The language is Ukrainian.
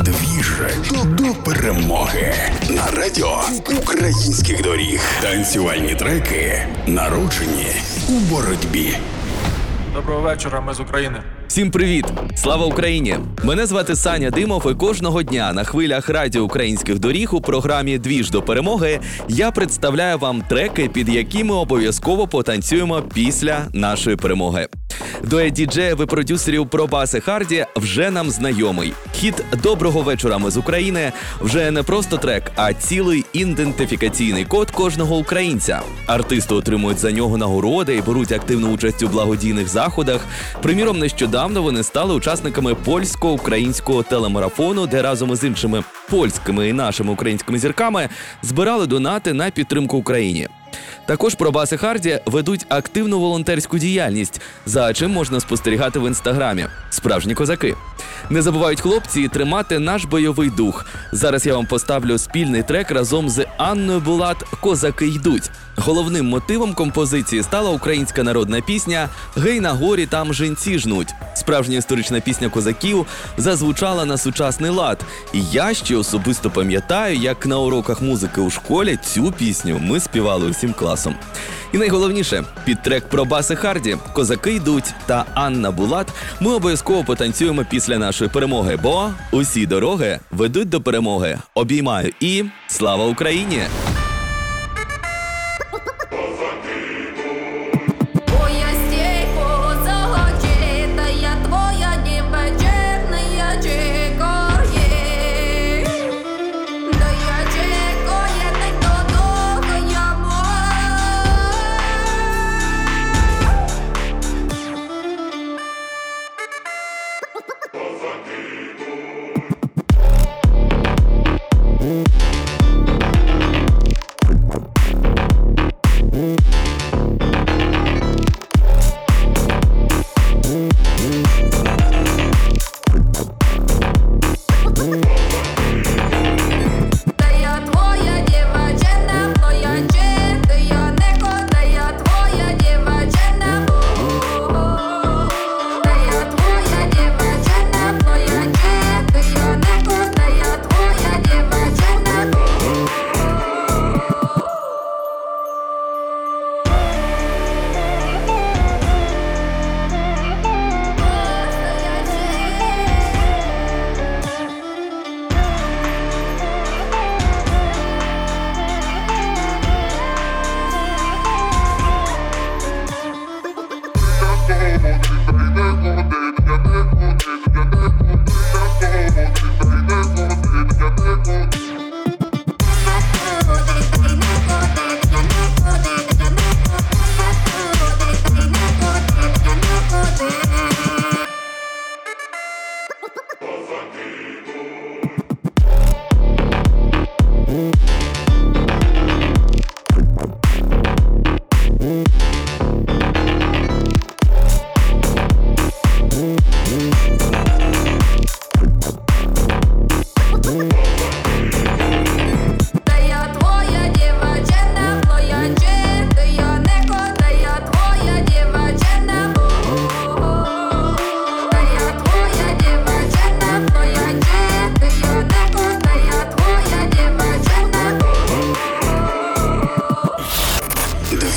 Двіж до перемоги на радіо українських доріг. Танцювальні треки народжені у боротьбі. Доброго вечора, ми з України. Всім привіт! Слава Україні! Мене звати Саня Димов, і кожного дня на хвилях радіо українських доріг у програмі Двіж до перемоги я представляю вам треки, під які ми обов'язково потанцюємо після нашої перемоги. Дует діджеїв і продюсерів Пробаси Харді вже нам знайомий. Хіт Доброго вечора ми з України вже не просто трек, а цілий ідентифікаційний код кожного українця. Артисти отримують за нього нагороди і беруть активну участь у благодійних заходах. Приміром, нещодавно вони стали учасниками польсько-українського телемарафону, де разом із іншими польськими і нашими українськими зірками збирали донати на підтримку Україні. Також пробаси Харді ведуть активну волонтерську діяльність, за чим можна спостерігати в інстаграмі. Справжні козаки. Не забувають хлопці тримати наш бойовий дух. Зараз я вам поставлю спільний трек разом з Анною Булат Козаки йдуть. Головним мотивом композиції стала українська народна пісня Гей на горі там жінці жнуть. Справжня історична пісня козаків зазвучала на сучасний лад. І я ще особисто пам'ятаю, як на уроках музики у школі цю пісню ми співали усім класом. І найголовніше, під трек про баси Харді, козаки йдуть та Анна Булат. Ми обов'язково потанцюємо після нашої перемоги, бо усі дороги ведуть до перемоги. Обіймаю і слава Україні! Та